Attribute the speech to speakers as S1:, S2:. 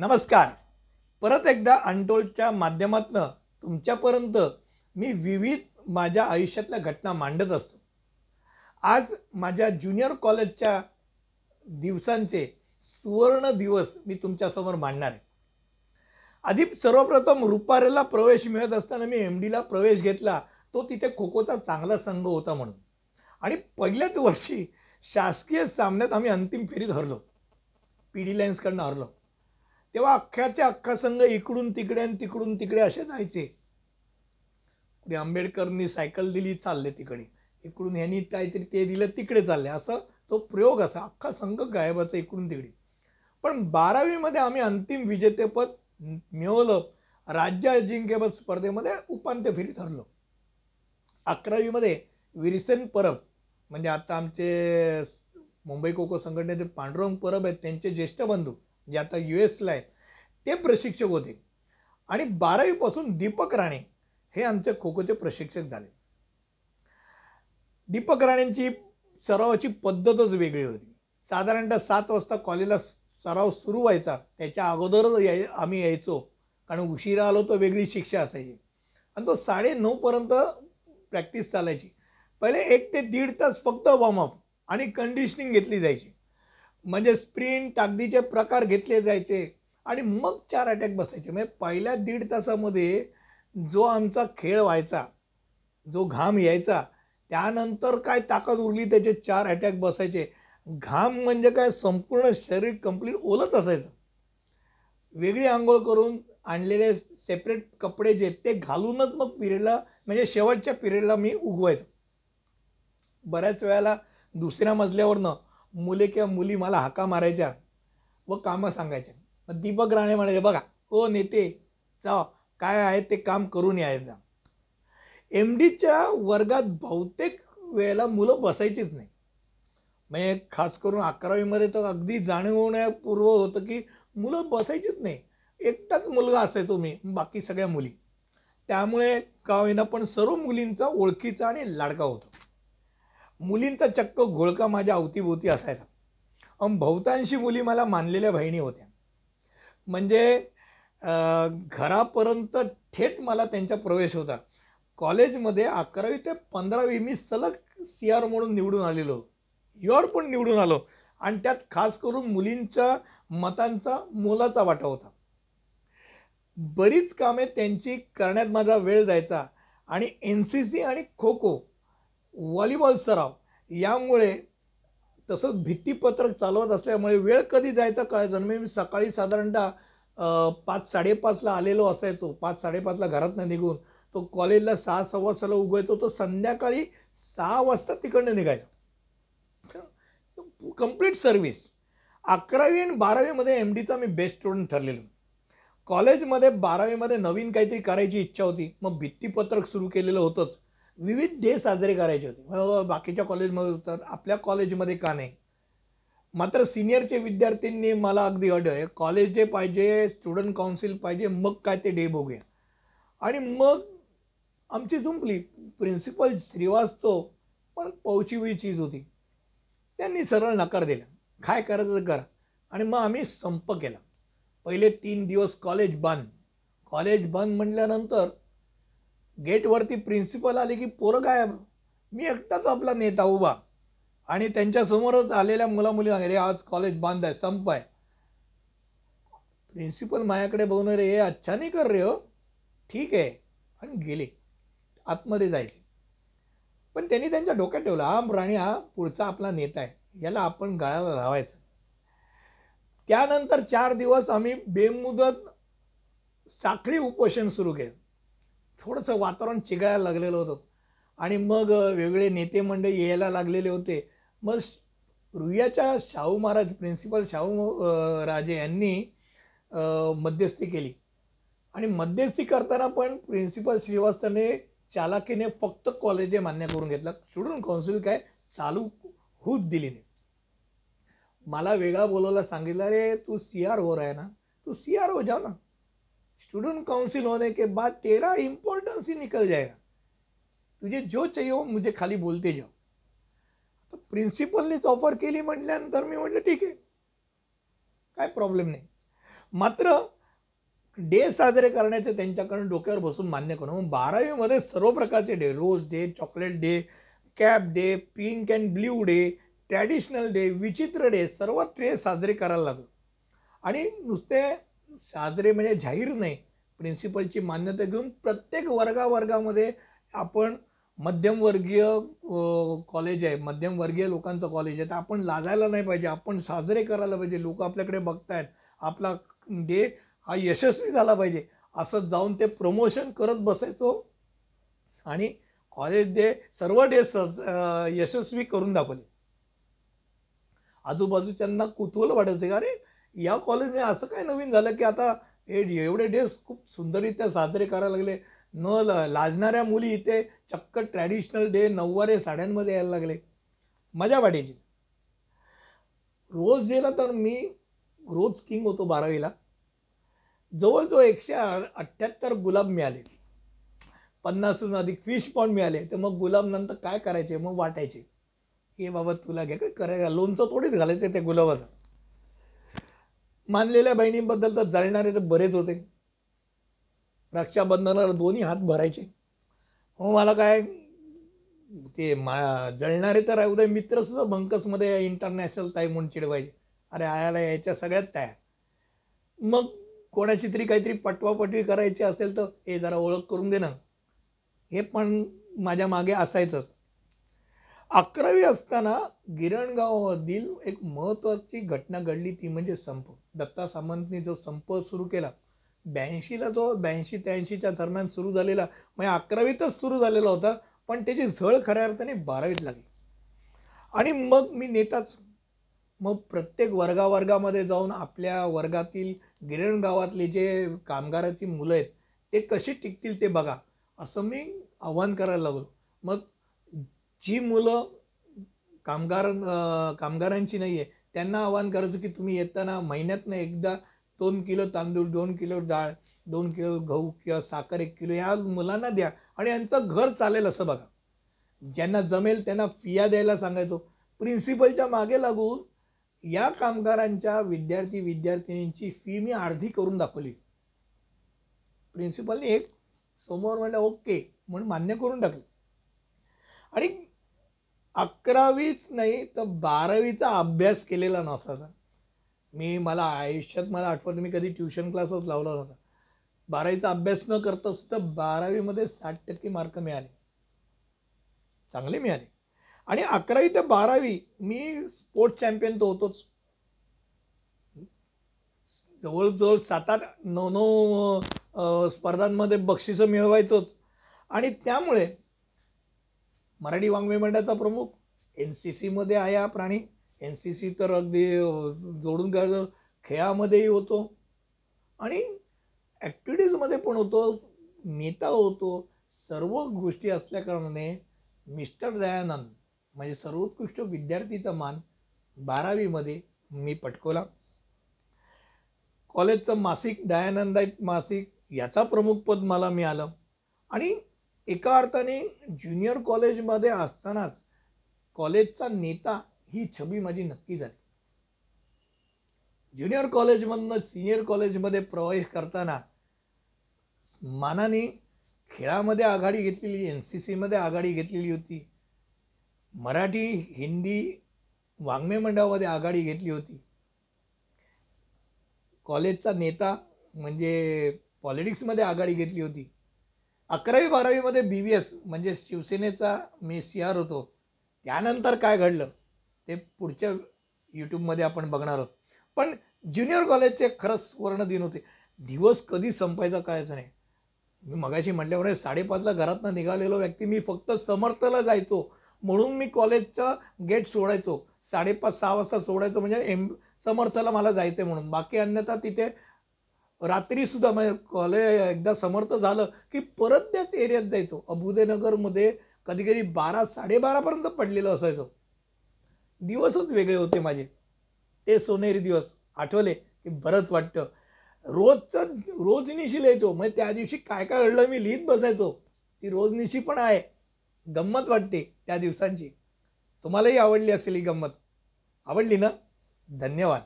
S1: नमस्कार. परत एकदा अनटोल्डच्या माध्यमातून तुमच्यापर्यंत मी विविध माझ्या आयुष्यातल्या घटना मांडत असतो. आज माझ्या ज्युनियर कॉलेजच्या दिवसांचे सुवर्ण दिवस मी तुमच्यासमोर मांडणार आहे. आधी सर्वप्रथम रुपारेला प्रवेश मिळत असताना मी एम डीला प्रवेश घेतला. तो तिथे खो खोचा चांगला संघ होता म्हणून. आणि पहिल्याच वर्षी शासकीय सामन्यात आम्ही अंतिम फेरीत हरलो. पी डी लाईन्सकडनं हरलो. तेव्हा अख्ख्याच्या अख्खा संघ इकडून तिकडे आणि तिकडून तिकडे असे जायचे. कुणी आंबेडकरनी सायकल दिली चालले तिकडे. इकडून ह्यांनी काहीतरी ते दिलं तिकडे चालले. असं तो प्रयोग असा. अख्खा संघ गायबाचा इकडून तिकडे. पण बारावीमध्ये आम्ही अंतिम विजेतेपद मिळवलं. राज्य अजिंक्यपद स्पर्धेमध्ये उपांत्य फेरी ठरलो. अकरावीमध्ये विरसेन परब. म्हणजे आता आमचे मुंबई कोको संघटनेचे पांडुरंग परब आहेत त्यांचे ज्येष्ठ बंधू. जे आता यू एसला आहेत ते प्रशिक्षक होते. आणि बारावीपासून दीपक राणे हे आमचे खो खोचे प्रशिक्षक झाले. दीपक राणेंची सरावाची पद्धतच वेगळी होती. साधारणतः सात वाजता कॉलेजला सराव सुरू व्हायचा. त्याच्या अगोदरच याय आम्ही यायचो. कारण उशिरा आलो तर वेगळी शिक्षा असायची. आणि तो साडे नऊपर्यंत प्रॅक्टिस चालायची. पहिले एक ते दीड तास फक्त वॉर्मअप आणि कंडिशनिंग घेतली जायची. म्हणजे स्प्रिंट ताकदीचे प्रकार घेतले जायचे. आणि मग चार अटॅक बसायचे. म्हणजे पहिल्या दीड तासामध्ये जो आमचा खेळ व्हायचा जो घाम यायचा त्यानंतर काय ताकद उरली त्याचे चार अटॅक बसायचे. घाम म्हणजे काय? संपूर्ण शरीर कंप्लीट ओलच असायचं. वेगळी आंघोळ करून आणलेले सेपरेट कपडे जे ते घालूनच मग पिरियडला म्हणजे शेवटच्या पिरियडला मी उगवायचो. बऱ्याच वेळेला दुसऱ्या मजल्यावरनं मुले किंवा मुली मला हाका मारायच्या व कामं सांगायच्या. मग दीपक राणे म्हणायचे बघा ओ नेते जा काय आहे ते काम करून यायचं एम डीच्या वर्गात बहुतेक वेळेला मुलं बसायचीच नाही. म्हणजे खास करून अकरावीमध्ये तर अगदी जाणवण्यापूर्व होतं की मुलं बसायचीच नाही. एकटाच मुलगा असायचो मी बाकी सगळ्या मुली. त्यामुळे का होईना पण सर्व मुलींचा ओळखीचा आणि लाडका होतो. मुलींचा चक्क घोळका माझ्या अवतीभोवती असायचा. अन बहुतांशी मुली मला मानलेल्या बहिणी होत्या. म्हणजे घरापर्यंत थेट मला त्यांचा प्रवेश होता. कॉलेजमध्ये अकरावी ते पंधरावी मी सलग सी आर म्हणून निवडून आलेलो. युआर पण निवडून आलो. आणि त्यात खास करून मुलींच्या मतांचा मोलाचा वाटा होता. बरीच कामे त्यांची करण्यात माझा वेळ जायचा. आणि एन सी सी आणि खो खो व्हॉलीबॉल सराव यामुळे तसंच भित्तीपत्रक चालवत असल्यामुळे वेळ कधी जायचा कळायचं नाही. मी सकाळी साधारणतः पाच साडेपाचला आलेलो असायचो. पाच साडेपाचला घरातनं निघून तो कॉलेजला सहा सव्वा सहाला उगवायचो. तो संध्याकाळी सहा वाजता तिकडनं निघायचो. Complete service. अकरावी आणि बारावीमध्ये एम डीचा मी बेस्ट स्टुडंट ठरलेलो. कॉलेजमध्ये बारावीमध्ये नवीन काहीतरी करायची इच्छा होती. मग भित्तीपत्रक सुरू केलेलं होतंच. विविध डे साजरे करायचे होते. बाकीच्या कॉलेजमध्ये होतात आपल्या कॉलेजमध्ये का नाही? मात्र सिनियरचे विद्यार्थ्यांनी मला अगदी अड आहे कॉलेज डे पाहिजे स्टुडंट काउन्सिल पाहिजे मग काय ते डे बघूया. आणि मग आमची जुंपली प्रिन्सिपल श्रीवास्तव पण पौचीवी चीज होती. त्यांनी सरळ नकार दिला. काय करायचं करा. आणि मग आम्ही संप केला. पहिले तीन दिवस कॉलेज बंद. कॉलेज बंद म्हटल्यानंतर गेटवरती प्रिन्सिपल आले की पोरं गायब. मी एकटाच आपला नेता उभा. आणि त्यांच्यासमोरच आलेल्या मुलामुली सांगितले आज कॉलेज बंद आहे संप आहे. प्रिन्सिपल माझ्याकडे बघून रे हे अच्छा नाही कर रे हो. ठीक आहे. आणि गेले. आतमध्ये जायचे. पण त्यांनी त्यांच्या डोक्यात ठेवलं हा प्राणी हा पुढचा आपला नेता आहे. याला आपण गळाला लावायचं. त्यानंतर चार दिवस आम्ही बेमुदत साखळी उपोषण सुरू केलं. थोडंसं वातावरण चिघायला लागलेलं होतं. आणि मग वेगळे नेते मंडळी यायला लागलेले होते. मग रुयाच्या रुईयाच्या शाहू महाराज प्रिन्सिपल शाहू राजे यांनी मध्यस्थी केली. आणि मध्यस्थी करताना पण प्रिन्सिपल श्रीवास्तवने चालाकीने फक्त कॉलेज मान्य करून घेतला. स्टुडंट काउन्सिल काय? चालू होत दिली नाही. मला वेगळा बोलायला सांगितलं अरे तू सी आर हो आहे ना? तू सी आर हो जा ना. स्टूडेंट काउंसिल होने के बाद तेरा इम्पोर्टेंस ही निकल जाएगा। तुझे जो चाहिए हो मुझे खाली बोलते जाओ। तर प्रिन्सिपलनीच ऑफर केली म्हटल्यानंतर मी म्हटलं ठीक आहे. काय प्रॉब्लेम नाही. मात्र डे साजरे करण्याचे त्यांच्याकडून डोक्यावर बसून मान्य करून मग बारावीमध्ये सर्व प्रकारचे day rose day chocolate day cap day pink and blue day traditional day विचित्र डे सर्व डे साजरे करायला लागलो. आणि नुसते साजरे म्हणजे जाहीर नाही. प्रिन्सिपलची मान्यता घेऊन प्रत्येक वर्गावर्गामध्ये आपण मध्यमवर्गीय कॉलेज आहे. मध्यमवर्गीय लोकांचं कॉलेज आहे. तर आपण लाजायला नाही पाहिजे. आपण साजरे करायला पाहिजे. लोक आपल्याकडे बघतायत. आपला डे हा यशस्वी झाला पाहिजे. असं जाऊन ते प्रमोशन करत बसायचो. आणि कॉलेज डे सर्व डे सज यशस्वी करून दाखवले. आजूबाजूच्यांना कुतूहल वाटायचं का अरे या कॉलेजने असं काय नवीन झालं की आता हे एवढे डेज खूप सुंदररित्या साजरे करायला लागले. न ल- लाजणाऱ्या मुली इथे चक्क ट्रॅडिशनल डे नऊवारे साड्यांमध्ये यायला लागले. मजा वाटायची. रोज गेला तर मी रोज किंग होतो बारावीला. जवळजवळ एकशे अठ्ठ्याहत्तर गुलाब मिळाले. पन्नासहून अधिक फिश पॉन्ड मिळाले. तर मग गुलाब नंतर काय करायचे? मग वाटायचे. हे बाबा तुला घ्या काय करायला. लोणचं थोडीच घालायचं त्या गुलाबाचं. मानलेल्या बहिणींबद्दल तर जळणारे तर बरेच होते. रक्षाबंधनाला दोन्ही हात भरायचे. मग मला काय ते मा जळणारे तर उद्या मित्रसुद्धा बंकसमध्ये इंटरनॅशनल ताई म्हणून चिडवायचे. अरे आयाला यायच्या सगळ्यात तयार. मग कोणाची तरी काहीतरी पटवापटवी करायची असेल तर हे जरा ओळख करून दे ना. हे पण माझ्या मागे असायचंच. अकरावी असताना गिरणगावामधील एक महत्त्वाची घटना घडली ती म्हणजे संप. दत्ता सामंतनी जो संप सुरू केला ब्याऐंशीला जो ब्याऐंशी त्र्याऐंशीच्या दरम्यान सुरू झालेला म्हणजे अकरावीतच सुरू झालेला होता पण त्याची झळ खऱ्या अर्थाने बारावीत लागली. आणि मग मी नेताच मग प्रत्येक वर्गावर्गामध्ये जाऊन आपल्या वर्गातील गिरण गावातले जे कामगाराची मुलं आहेत ते कशी टिकतील ते बघा असं मी आव्हान करायला लागलो. मग जी मुलं कामगार कामगारांची नाही आहे त्यांना आव्हान करायचं की तुम्ही येताना महिन्यातनं एकदा दोन किलो तांदूळ दोन किलो डाळ दोन किलो गहू किंवा साखर एक किलो या मुलांना द्या. आणि यांचं घर चालेल असं बघा. ज्यांना जमेल त्यांना फिया द्यायला सांगायचो. प्रिन्सिपलच्या मागे लागून या कामगारांच्या विद्यार्थी विद्यार्थिनींची फी मी अर्धी करून दाखवली. प्रिन्सिपलने एक समोर म्हणलं ओके म्हणून मान्य करून टाकलं. आणि अकरावीच नाही तर बारावीचा अभ्यास केलेला नसायचा मी मला आयुष्यात मला आठवत मी कधी ट्युशन क्लासच लावला नव्हता. बारावीचा अभ्यास न करता सुद्धा बारावीमध्ये साठ टक्के मार्क मिळाले. चांगले मिळाले. आणि अकरावी ते बारावी मी स्पोर्ट्स चॅम्पियन तर होतोच. जवळजवळ सात आठ नऊ नऊ स्पर्धांमध्ये बक्षिसं मिळवायचोच. आणि त्यामुळे मराठी वाङ्मय मंडळाचा प्रमुख एन सी सीमध्ये आहे हा प्राणी. एन सी सी तर अगदी जोडून खेळामध्येही होतो. आणि ॲक्टिव्हिटीजमध्ये पण होतो नेता होतो. सर्व गोष्टी असल्याकारणाने मिस्टर दयानंद म्हणजे सर्वोत्कृष्ट विद्यार्थीचा मान बारावीमध्ये मी पटकवला. कॉलेजचं मासिक दयानंद मासिक याचा प्रमुख पद मला मिळालं. आणि एका अर्थाने ज्युनियर कॉलेजमध्ये असतानाच कॉलेजचा नेता ही छबी माझी नक्की झाली. ज्युनियर कॉलेजमधनं सिनियर कॉलेजमध्ये प्रवेश करताना मानाने खेळामध्ये आघाडी घेतलेली एन सी सीमध्ये आघाडी घेतलेली होती. मराठी हिंदी वाङ्मय मंडळामध्ये आघाडी घेतली होती. कॉलेजचा नेता म्हणजे पॉलिटिक्समध्ये आघाडी घेतली होती. अकरावी बारावीमध्ये बी व्ही एस म्हणजे शिवसेनेचा मी सी आर होतो. त्यानंतर काय घडलं? ते पुढच्या यूट्यूबमध्ये आपण बघणार आहोत. पण ज्युनियर कॉलेजचे खरंच सुवर्ण दिन होते. दिवस कधी संपायचा कायच नाही. मी मगाशी म्हटल्यामुळे साडेपाचला घरातनं निघालेलो व्यक्ती मी फक्त समर्थला जायचो. म्हणून मी कॉलेजचं गेट सोडायचो. साडेपाच सहा वाजता सोडायचो म्हणजे एम समर्थला मला जायचं आहे म्हणून. बाकी अन्यथा तिथे रात्रीसुद्धा म्हणजे कॉलेज एकदा समर्थ झालं की परत त्याच एरियात जायचो. अबुदेनगरमध्ये कधी कधी बारा साडेबारापर्यंत पडलेलं असायचो. दिवसच वेगळे होते माझे. ते सोनेरी दिवस आठवले की बरंच वाटतं. रोजचं रोजनिशी लिहायचो म्हणजे त्या दिवशी काय काय घडलं मी लिहित बसायचो. ती रोजनिशी पण आहे. गंमत वाटते त्या दिवसांची. तुम्हालाही आवडली असेल ही गंमत. आवडली ना? धन्यवाद.